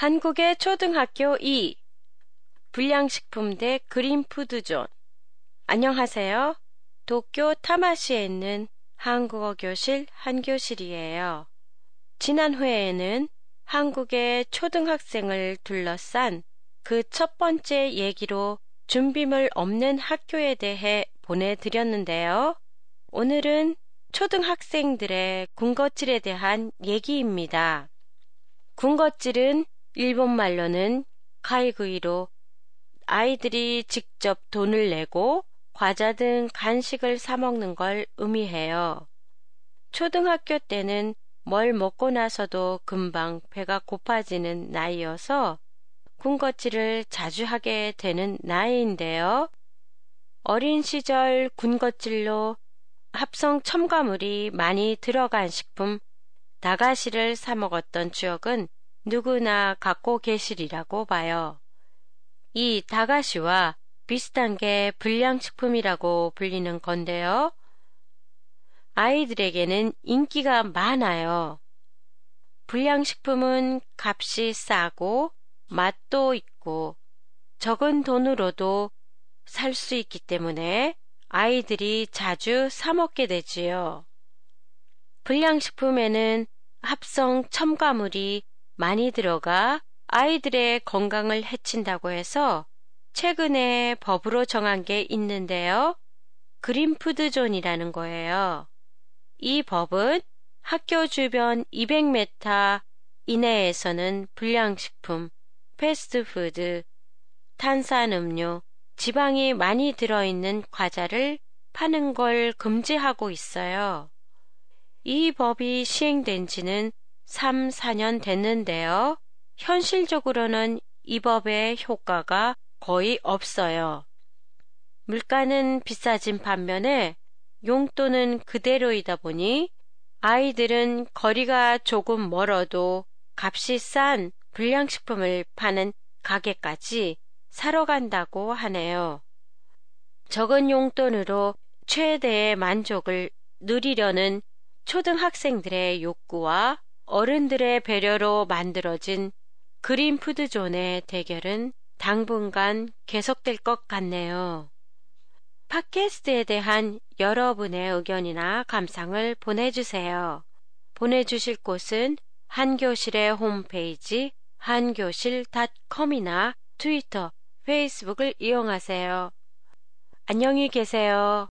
한국의 초등학교 2 불량식품 대 그린푸드존 안녕하세요. 도쿄 타마시에 있는 한국어 교실 한교실이에요. 지난 회에는 한국의 초등학생을 둘러싼 그 첫 번째 얘기로 준비물 없는 학교에 대해 보내드렸는데요. 오늘은 초등학생들의 군것질에 대한 얘기입니다. 군것질은 일본 말로는 카이구이로 아이들이 직접 돈을 내고 과자 등 간식을 사 먹는 걸 의미해요. 초등학교 때는 뭘 먹고 나서도 금방 배가 고파지는 나이여서 군것질을 자주 하게 되는 나이인데요. 어린 시절 군것질로 합성 첨가물이 많이 들어간 식품 다가시를 사 먹었던 추억은 누구나 갖고 계시리라고 봐요. 이 다가시와 비슷한 게 불량식품이라고 불리는 건데요. 아이들에게는 인기가 많아요. 불량식품은 값이 싸고 맛도 있고 적은 돈으로도 살 수 있기 때문에 아이들이 자주 사먹게 되지요. 불량식품에는 합성 첨가물이 많이 들어가 아이들의 건강을 해친다고 해서 최근에 법으로 정한 게 있는데요. 그린푸드존이라는 거예요. 이 법은 학교 주변 200m 이내에서는 불량식품, 패스트푸드, 탄산음료, 지방이 많이 들어있는 과자를 파는 걸 금지하고 있어요. 이 법이 시행된 지는 3, 4년 됐는데요. 현실적으로는 이 법의 효과가 거의 없어요. 물가는 비싸진 반면에 용돈은 그대로이다 보니 아이들은 거리가 조금 멀어도 값이 싼 불량식품을 파는 가게까지 사러 간다고 하네요. 적은 용돈으로 최대의 만족을 누리려는 초등학생들의 욕구와 어른들의 배려로 만들어진 그린푸드존의 대결은 당분간 계속될 것 같네요. 팟캐스트에 대한 여러분의 의견이나 감상을 보내주세요. 보내주실 곳은 한교실의 홈페이지 한교실닷컴이나 트위터, 페이스북을 이용하세요. 안녕히 계세요.